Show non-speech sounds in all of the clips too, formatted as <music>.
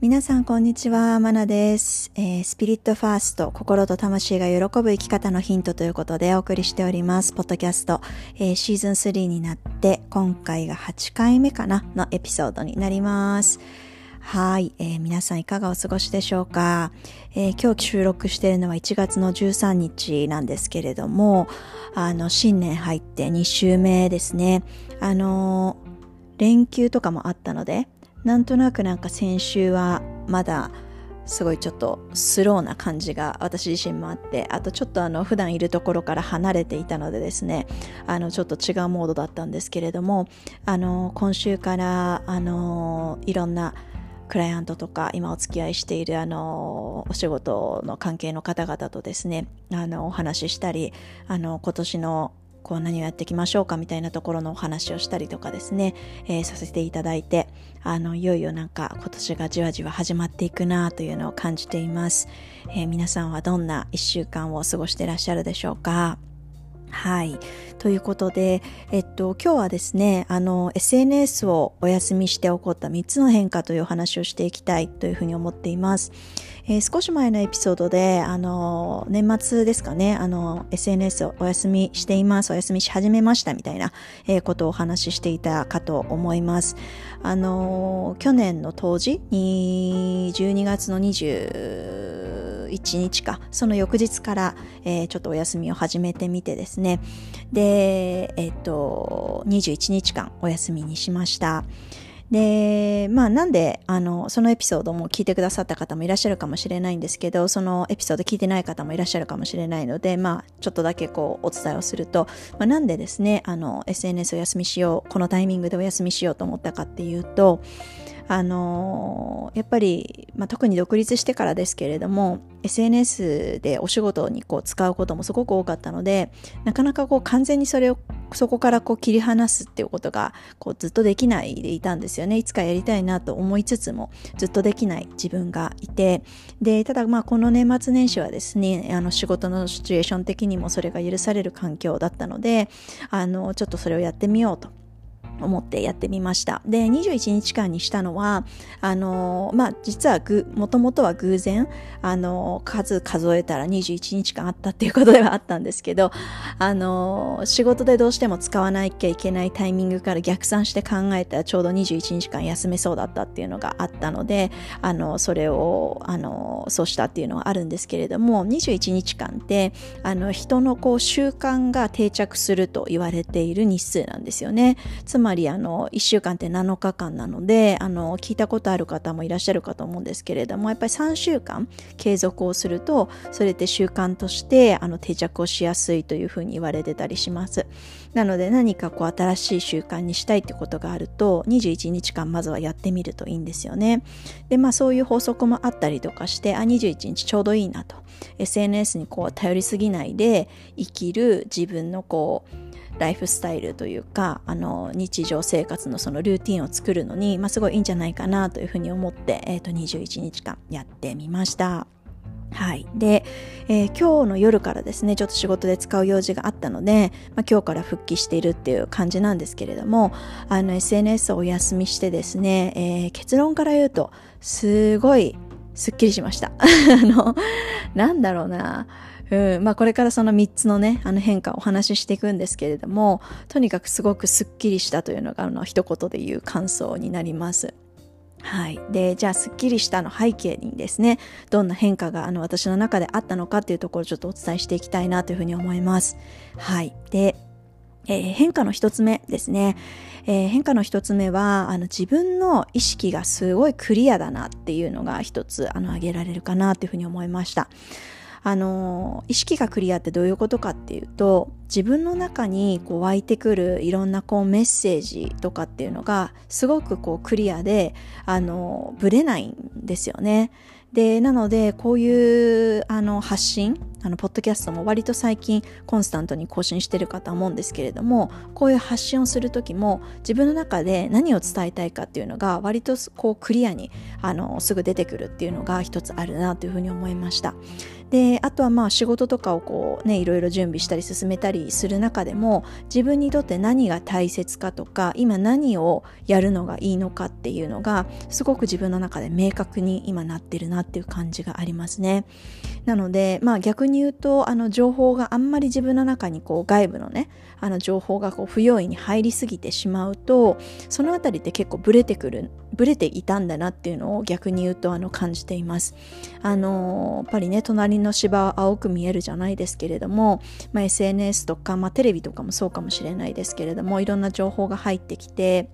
皆さんこんにちは、マナです、えー、スピリットファースト、心と魂が喜ぶ生き方のヒントということでお送りしております、ポッドキャスト、えー、シーズン3になって、今回が8回目かなのエピソードになります。はい、えー、皆さんいかがお過ごしでしょうか、え今日収録しているのは1月の13日なんですけれども、あの、新年入って2週目ですね。あの、連休とかもあったので、なんとなくなんか先週はまだすごいちょっとスローな感じが私自身もあってあとちょっとあの普段いるところから離れていたのでですねあのちょっと違うモードだったんですけれどもあの今週からあのいろんなクライアントとか今お付き合いしているあのお仕事の関係の方々とですねあのお話ししたりあの今年のこう何をやっていきましょうかみたいなところのお話をしたりとかですね、えー、させていただいて、あの、いよいよなんか今年がじわじわ始まっていくなというのを感じています。えー、皆さんはどんな一週間を過ごしてらっしゃるでしょうか？はい。ということで、えっと、今日はですね、あの、SNS をお休みして起こった3つの変化というお話をしていきたいというふうに思っています。えー、少し前のエピソードで、あの、年末ですかね、あの、SNS をお休みしています、お休みし始めましたみたいな、え、ことをお話ししていたかと思います。あの、去年の当時に、12月の21日か、その翌日から、え、ちょっとお休みを始めてみてですね、で、えっと、21日間お休みにしました。で、まあなんで、あの、そのエピソードも聞いてくださった方もいらっしゃるかもしれないんですけど、そのエピソード聞いてない方もいらっしゃるかもしれないので、まあちょっとだけこうお伝えをすると、まあなんでですね、あの、SNS お休みしよう、このタイミングでお休みしようと思ったかっていうと、あのやっぱり、まあ、特に独立してからですけれども SNS でお仕事にこう使うこともすごく多かったのでなかなかこう完全にそれをそこからこう切り離すっていうことがこうずっとできないでいたんですよね。いつかやりたいなと思いつつもずっとできない自分がいて。でただまあこの年末年始はですねあの仕事のシチュエーション的にもそれが許される環境だったのであのちょっとそれをやってみようと。思ってやってみました。で、21日間にしたのは、あの、まあ、実はぐ、もともとは偶然、あの、数数えたら21日間あったっていうことではあったんですけど、あの、仕事でどうしても使わなきゃいけないタイミングから逆算して考えたらちょうど21日間休めそうだったっていうのがあったので、あの、それを、あの、そうしたっていうのはあるんですけれども、21日間って、あの、人のこう習慣が定着すると言われている日数なんですよね。つままりあの1週間って7日間なのであの聞いたことある方もいらっしゃるかと思うんですけれどもやっぱり3週間継続をするとそれって習慣としてあの定着をしやすいというふうに言われてたりします。なので何かこう新しい習慣にしたいってことがあると21日間まずはやってみるといいんですよね。でまあそういう法則もあったりとかしてあ21日ちょうどいいなと。SNS にこう頼りすぎないで生きる自分のこうライフスタイルというかあの日常生活のそのルーティンを作るのに、まあ、すごいいいんじゃないかなというふうに思って、えー、と21日間やってみました。はい。で、えー、今日の夜からですね、ちょっと仕事で使う用事があったので、まあ、今日から復帰しているっていう感じなんですけれども、あの SNS をお休みしてですね、えー、結論から言うと、すごいすっきりしました。<laughs> あの、なんだろうな。うん、まあこれからその3つのね、あの変化をお話ししていくんですけれども、とにかくすごくすっきりしたというのが、あの、一言で言う感想になります。はい。で、じゃあ、すっきりしたの背景にですね、どんな変化があの私の中であったのかっていうところをちょっとお伝えしていきたいなというふうに思います。はい。で、えー、変化の一つ目ですね。えー、変化の一つ目は、あの自分の意識がすごいクリアだなっていうのが一つ、あの、挙げられるかなというふうに思いました。あの意識がクリアってどういうことかっていうと自分の中にこう湧いてくるいろんなこうメッセージとかっていうのがすごくこうクリアであのブレないんですよね。でなのでこういうあの発信あのポッドキャストも割と最近コンスタントに更新してるかと思うんですけれどもこういう発信をする時も自分の中で何を伝えたいかっていうのが割とこうクリアにあのすぐ出てくるっていうのが一つあるなというふうに思いましたであとはまあ仕事とかをこうねいろいろ準備したり進めたりする中でも自分にとって何が大切かとか今何をやるのがいいのかっていうのがすごく自分の中で明確に今なってるなっていう感じがありますね。なのでまあ逆に言うとあの情報があんまり自分の中にこう外部のねあの情報がこう不用意に入りすぎてしまうとそのあたりって結構ブレてくるブレていたんだなっていうのを逆に言うとあの感じています。あのやっぱりね隣の芝は青く見えるじゃないですけれども、まあ、SNS とか、まあ、テレビとかもそうかもしれないですけれどもいろんな情報が入ってきて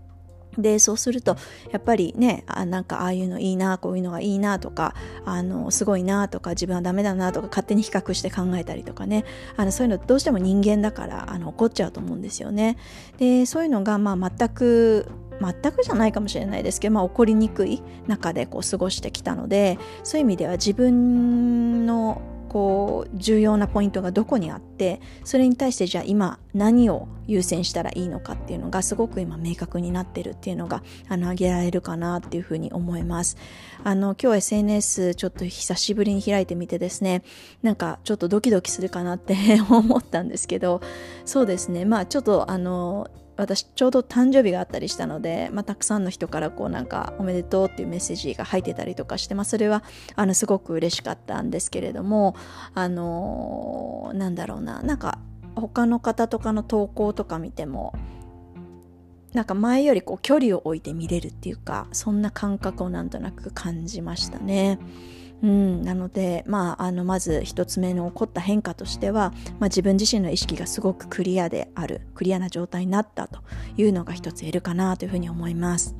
でそうするとやっぱりねあなんかああいうのいいなこういうのがいいなとかあのすごいなとか自分はダメだなとか勝手に比較して考えたりとかねあのそういうのどうしても人間だからあの怒っちゃうと思うんですよね。でそういうのがまあ全く全くじゃないかもしれないですけど、まあ、起こりにくい中でこう過ごしてきたのでそういう意味では自分のこう重要なポイントがどこにあってそれに対してじゃあ今何を優先したらいいのかっていうのがすごく今明確になってるっていうのがあの挙げられるかなっていうふうに思います。あの今日 SNS ちょっと久しぶりに開いてみてですねなんかちょっとドキドキするかなって <laughs> 思ったんですけどそうですね。まあちょっとあの私ちょうど誕生日があったりしたので、まあ、たくさんの人からこうなんかおめでとうっていうメッセージが入ってたりとかして、まあ、それはあのすごく嬉しかったんですけれどもあのー、なんだろうななんか他の方とかの投稿とか見てもなんか前よりこう距離を置いて見れるっていうかそんな感覚をなんとなく感じましたね。うん、なので、まあ、あのまず一つ目の起こった変化としては、まあ、自分自身の意識がすごくクリアであるクリアな状態になったというのが一つ言えるかなというふうに思います。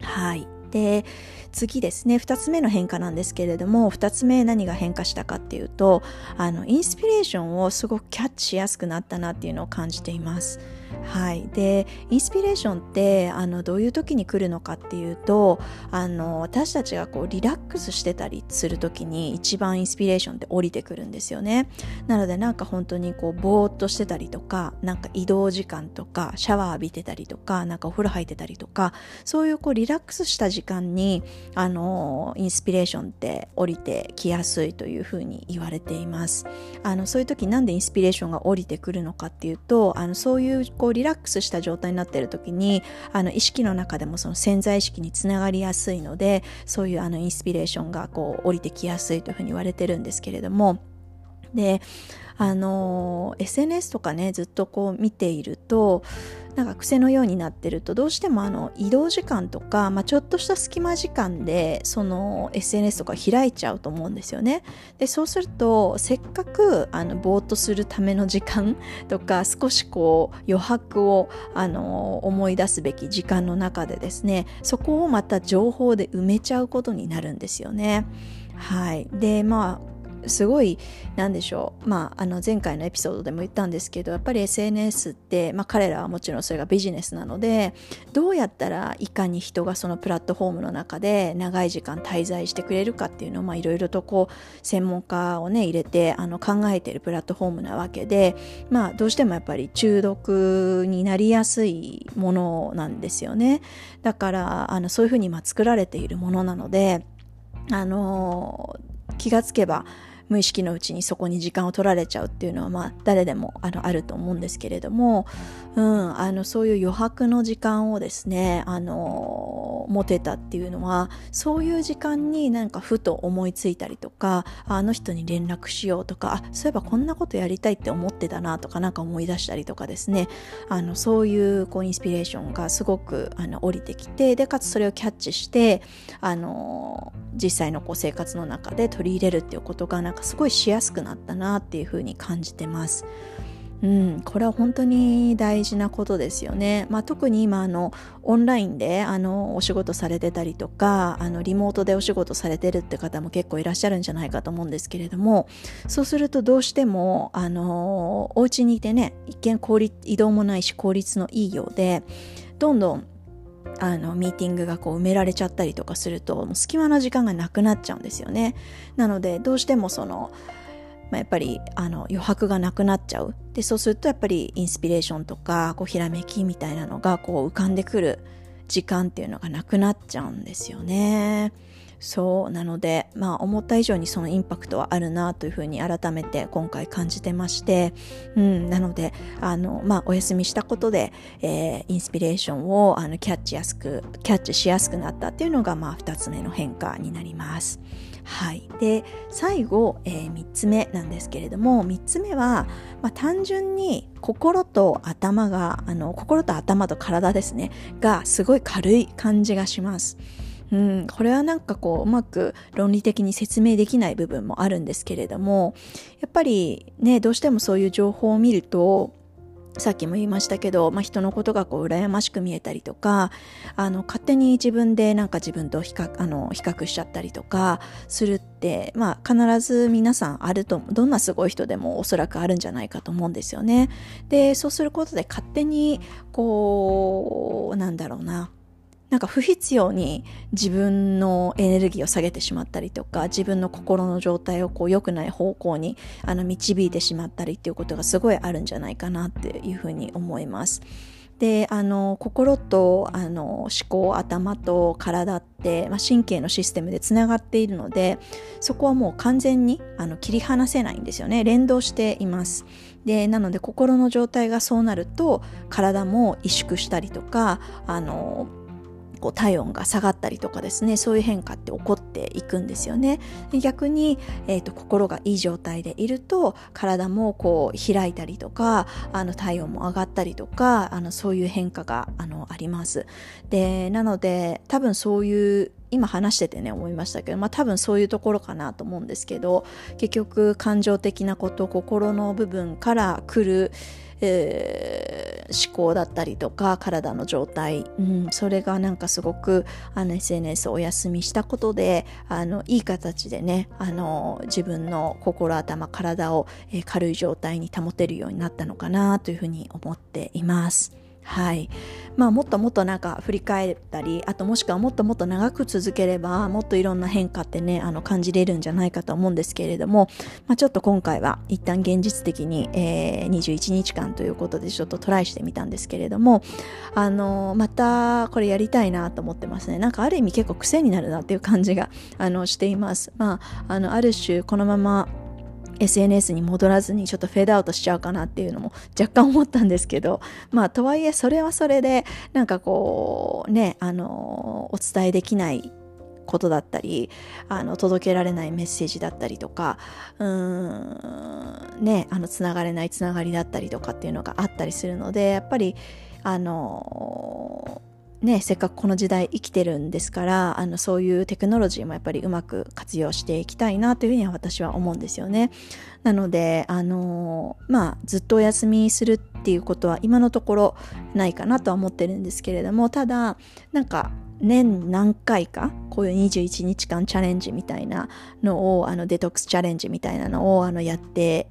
はいで次ですね2つ目の変化なんですけれども2つ目何が変化したかっていうとあのインスピレーションをすごくキャッチしやすくなったなっていうのを感じています。はい、でインスピレーションってあのどういう時に来るのかっていうとあの私たちがこうリラックスしてたりする時に一番インスピレーションって降りてくるんですよね。なのでなんか本当にこうぼーっとしてたりとかなんか移動時間とかシャワー浴びてたりとかなんかお風呂入ってたりとかそういうこうリラックスした時間にあのインスピレーションって降りてきやすいというふうに言われています。あのそういう時なんでインスピレーションが降りてくるのかっていうとあのそういうこうリラックスした状態になっている時にあの意識の中でもその潜在意識につながりやすいのでそういうあのインスピレーションがこう降りてきやすいというふうに言われてるんですけれどもであの SNS とかねずっとこう見ているとなんか癖のようになってるとどうしてもあの移動時間とか、まあ、ちょっとした隙間時間でその SNS とか開いちゃうと思うんですよね。でそうするとせっかくあのぼーっとするための時間とか少しこう余白をあの思い出すべき時間の中でですねそこをまた情報で埋めちゃうことになるんですよね。はい、でまあすごい何でしょう、まあ、あの前回のエピソードでも言ったんですけどやっぱり SNS って、まあ、彼らはもちろんそれがビジネスなのでどうやったらいかに人がそのプラットフォームの中で長い時間滞在してくれるかっていうのをいろいろとこう専門家をね入れてあの考えているプラットフォームなわけで、まあ、どうしてもやっぱり中毒になりやすいものなんですよね。だからあのそういうふうに今作られているものなのであの気がつけば無意識のうちにそこに時間を取られちゃうっていうのはまあ誰でもあのあると思うんですけれども、うん、あのそういう余白の時間をですねあの持てたっていうのはそういう時間になんかふと思いついたりとかあの人に連絡しようとかそういえばこんなことやりたいって思ってたなとかなんか思い出したりとかですねあのそういうこうインスピレーションがすごくあの降りてきてでかつそれをキャッチしてあの実際のこう生活の中で取り入れるっていうことがなんかすごいしやすくなったなっていうふうに感じてます。うん、これは本当に大事なことですよね。まあ、特に今あのオンラインであのお仕事されてたりとかあのリモートでお仕事されてるって方も結構いらっしゃるんじゃないかと思うんですけれどもそうするとどうしてもあのお家にいてね一見効率移動もないし効率のいいようでどんどんあのミーティングがこう埋められちゃったりとかすると隙間の時間がなくなっちゃうんですよね。なのでどうしてもその、まあ、やっぱりあの余白がなくなっちゃう。でそうするとやっぱりインスピレーションとかこうひらめきみたいなのがこう浮かんでくる時間っていうのがなくなっちゃうんですよね。そうなのでまあ思った以上にそのインパクトはあるなというふうに改めて今回感じてまして、うん、なのであのまあお休みしたことで、えー、インスピレーションをあのキャッチやすくキャッチしやすくなったっていうのがまあ2つ目の変化になります。はい、で最後、えー、3つ目なんですけれども3つ目は、まあ、単純に心と頭があの心と頭と体ですねがすごい軽い感じがします。うん、これはなんかこううまく論理的に説明できない部分もあるんですけれどもやっぱりねどうしてもそういう情報を見るとさっきも言いましたけど、まあ、人のことがこう羨ましく見えたりとかあの勝手に自分でなんか自分と比較あの比較しちゃったりとかするって、まあ、必ず皆さんあるとどんなすごい人でもおそらくあるんじゃないかと思うんですよね。でそうすることで勝手にこうなんだろうななんか不必要に自分のエネルギーを下げてしまったりとか自分の心の状態をこう良くない方向にあの導いてしまったりっていうことがすごいあるんじゃないかなっていうふうに思います。であの心とあの思考頭と体って、まあ、神経のシステムでつながっているのでそこはもう完全にあの切り離せないんですよね連動していますでなので心の状態がそうなると体も萎縮したりとかあのこう体温が下がったりとかですねそういう変化って起こっていくんですよね。逆に、えーと、心がいい状態でいると体もこう開いたりとかあの体温も上がったりとかあのそういう変化があのあります。でなので多分そういう今話しててね思いましたけど、まあ、多分そういうところかなと思うんですけど結局感情的なこと心の部分から来るえー、思考だったりとか体の状態、うん、それがなんかすごくあの SNS をお休みしたことであのいい形でねあの自分の心頭体を、えー、軽い状態に保てるようになったのかなというふうに思っています。はい。まあもっともっとなんか振り返ったり、あともしくはもっともっと長く続ければ、もっといろんな変化ってね、あの感じれるんじゃないかと思うんですけれども、まあちょっと今回は一旦現実的に、えー、21日間ということでちょっとトライしてみたんですけれども、あの、またこれやりたいなと思ってますね。なんかある意味結構癖になるなっていう感じが、あの、しています。まあ、あの、ある種このまま SNS に戻らずにちょっとフェードアウトしちゃうかなっていうのも若干思ったんですけど <laughs> まあとはいえそれはそれでなんかこうねあのお伝えできないことだったりあの届けられないメッセージだったりとかうーんねあのつながれないつながりだったりとかっていうのがあったりするのでやっぱりあのね、せっかくこの時代生きてるんですからあのそういうテクノロジーもやっぱりうまく活用していきたいなというふうには私は思うんですよね。なのであのまあずっとお休みするっていうことは今のところないかなとは思ってるんですけれどもただなんか年何回かこういう21日間チャレンジみたいなのをあのデトックスチャレンジみたいなのをあのやって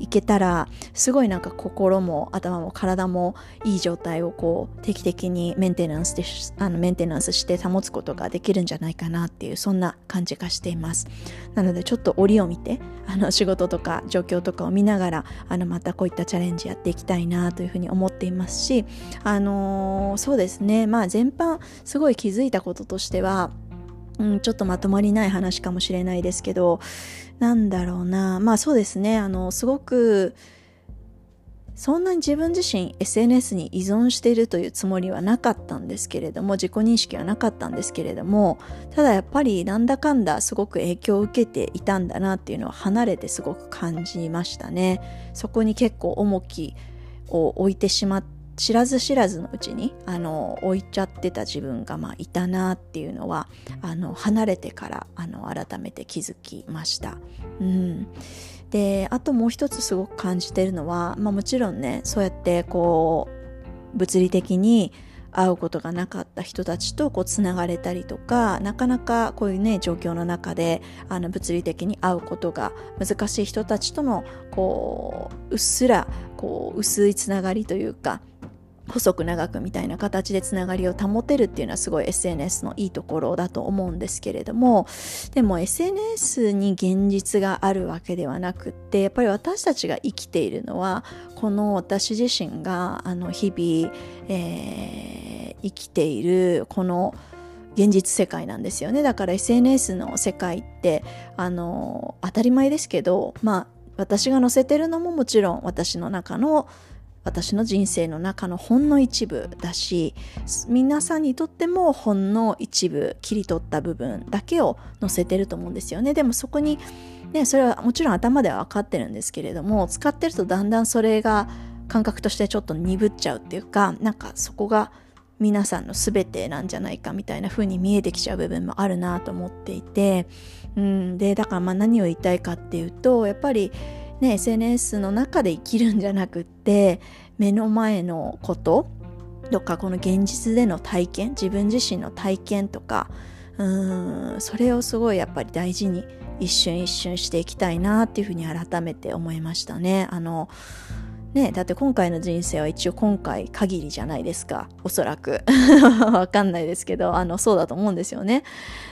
いけたらすごいなんか心も頭も体もいい状態をこう定期的にメンテナンスであのメンテナンスして保つことができるんじゃないかなっていうそんな感じがしています。なのでちょっと折を見てあの仕事とか状況とかを見ながらあのまたこういったチャレンジやっていきたいなというふうに思っていますしあのー、そうですね。まあ全般すごい気づいたこととしてはうん、ちょっとまとまりない話かもしれないですけど、なんだろうな。まあそうですね。あの、すごく、そんなに自分自身 SNS に依存しているというつもりはなかったんですけれども自己認識はなかったんですけれどもただやっぱりなんだかんだすごく影響を受けていたんだなっていうのは離れてすごく感じましたねそこに結構重きを置いてしまって知らず知らずのうちにあの置いちゃってた自分がまあいたなっていうのはあの離れてからあの改めて気づきました。うんであともう一つすごく感じてるのは、まあ、もちろんねそうやってこう物理的に会うことがなかった人たちとこうつながれたりとかなかなかこういうね状況の中であの物理的に会うことが難しい人たちとのこううっすらこう薄いつながりというか細く長くみたいな形でつながりを保てるっていうのはすごい SNS のいいところだと思うんですけれどもでも SNS に現実があるわけではなくってやっぱり私たちが生きているのはこの私自身があの日々、えー生きているこの現実世界なんですよね。だから SNS の世界ってあの当たり前ですけどまあ私が載せてるのももちろん私の中の私の人生の中のほんの一部だし皆さんにとってもほんの一部切り取った部分だけを載せてると思うんですよね。でもそこにねそれはもちろん頭では分かってるんですけれども使ってるとだんだんそれが感覚としてちょっと鈍っちゃうっていうかなんかそこが皆さんの全てなんじゃないかみたいな風に見えてきちゃう部分もあるなと思っていて、うん、でだからまあ何を言いたいかっていうとやっぱりね SNS の中で生きるんじゃなくって目の前のこととかこの現実での体験自分自身の体験とかうんそれをすごいやっぱり大事に一瞬一瞬していきたいなっていうふうに改めて思いましたね。あのねだって今回の人生は一応今回限りじゃないですか。おそらく。<laughs> わかんないですけどあのそうだと思うんですよね。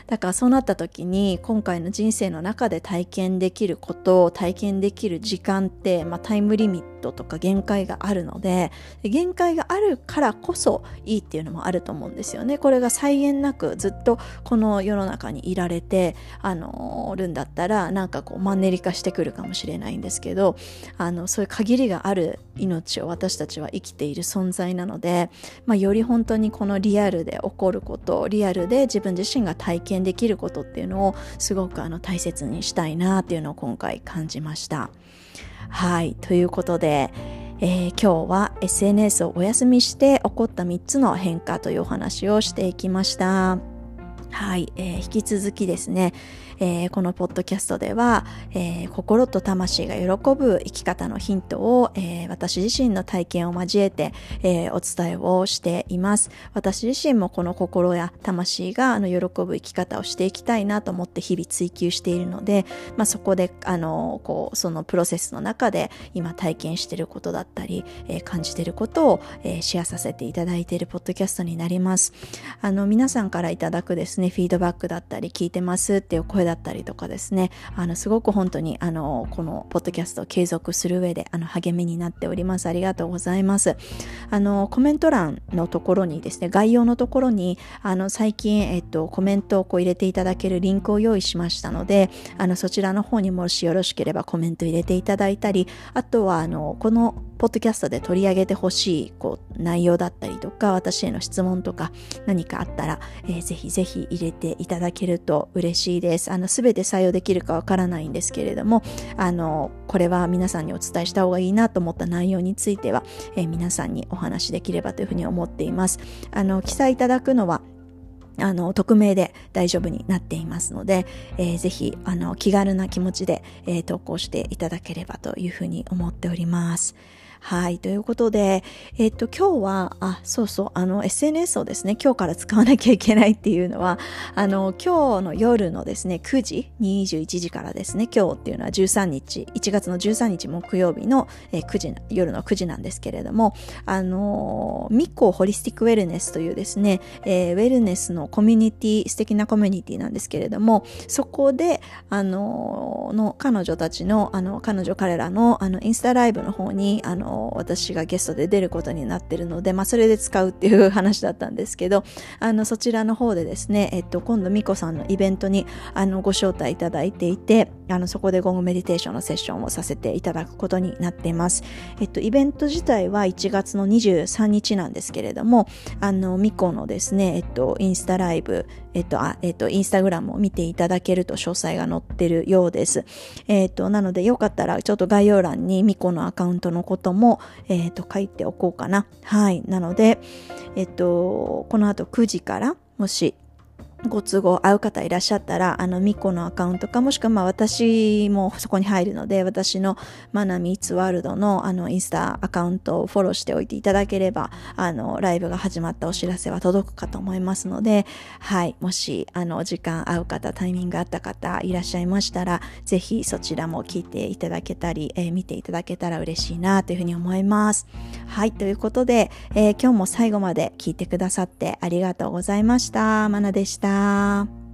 だからそうなった時に今回の人生の中で体験できることを体験できる時間って、まあ、タイムリミットとか限界があるので限界があるからこそいいっていうのもあると思うんですよねこれが際限なくずっとこの世の中にいられてあのるんだったらなんかこうマンネリ化してくるかもしれないんですけどあのそういう限りがある命を私たちは生きている存在なので、まあ、より本当にこのリアルで起こることリアルで自分自身が体験できることっていうのをすごくあの大切にしたいなっていうのを今回感じました。はいということで、えー、今日は SNS をお休みして起こった3つの変化というお話をしていきました。はい、えー、引き続きですね、えー、このポッドキャストでは、えー、心と魂が喜ぶ生き方のヒントを、えー、私自身の体験を交えて、えお伝えをしています。私自身もこの心や魂があの喜ぶ生き方をしていきたいなと思って日々追求しているので、まあ、そこであのこうそのプロセスの中で今体験していることだったり、え感じていることを、えシェアさせていただいているポッドキャストになります。あの皆さんからいただくですねフィードバックだったり聞いてますっていう声だったりとかですね。あのすごく本当にあのこのポッドキャストを継続する上であの励みになっております。ありがとうございます。あのコメント欄のところにですね概要のところにあの最近、えっと、コメントをこう入れていただけるリンクを用意しましたのであのそちらの方にもしよろしければコメント入れていただいたりあとはあのこのポッドキャストで取り上げてほしいこう内容だったりとか私への質問とか何かあったら、えー、ぜひぜひ入れていただけると嬉しいです。あの全て採用できるかわからないんですけれどもあのこれは皆さんにお伝えした方がいいなと思った内容については、えー、皆さんにお話しできればというふうに思っています。あの記載いただくのはあの、匿名で大丈夫になっていますので、えー、ぜひ、あの、気軽な気持ちで、えー、投稿していただければというふうに思っております。はい。ということで、えっと、今日は、あ、そうそう、あの、SNS をですね、今日から使わなきゃいけないっていうのは、あの、今日の夜のですね、9時、21時からですね、今日っていうのは13日、1月の13日木曜日の、え、9時、夜の9時なんですけれども、あの、ミッコホリスティックウェルネスというですね、えー、ウェルネスのコミュニティ、素敵なコミュニティなんですけれども、そこで、あの、の彼女たちの、あの、彼女彼らの、あの、インスタライブの方に、あの、の私がゲストで出ることになってるので、まあ、それで使うっていう話だったんですけどあのそちらの方でですね、えっと、今度みこさんのイベントにあのご招待いただいていてあのそこでゴムメディテーションのセッションをさせていただくことになっています。えっと、イベント自体は1月の23日なんですけれどもあのみこのですね、えっと、インスタライブえっと、あ、えっと、インスタグラムを見ていただけると詳細が載ってるようです。えっと、なのでよかったらちょっと概要欄にミコのアカウントのことも、えっと、書いておこうかな。はい。なので、えっと、この後9時からもしご都合合う方いらっしゃったら、あの、ミコのアカウントか、もしくはまあ私もそこに入るので、私のマナミーツワールドのあの、インスタアカウントをフォローしておいていただければ、あの、ライブが始まったお知らせは届くかと思いますので、はい、もし、あの、時間合う方、タイミング合った方いらっしゃいましたら、ぜひそちらも聞いていただけたり、えー、見ていただけたら嬉しいなというふうに思います。はい、ということで、えー、今日も最後まで聞いてくださってありがとうございました。マナでした。した。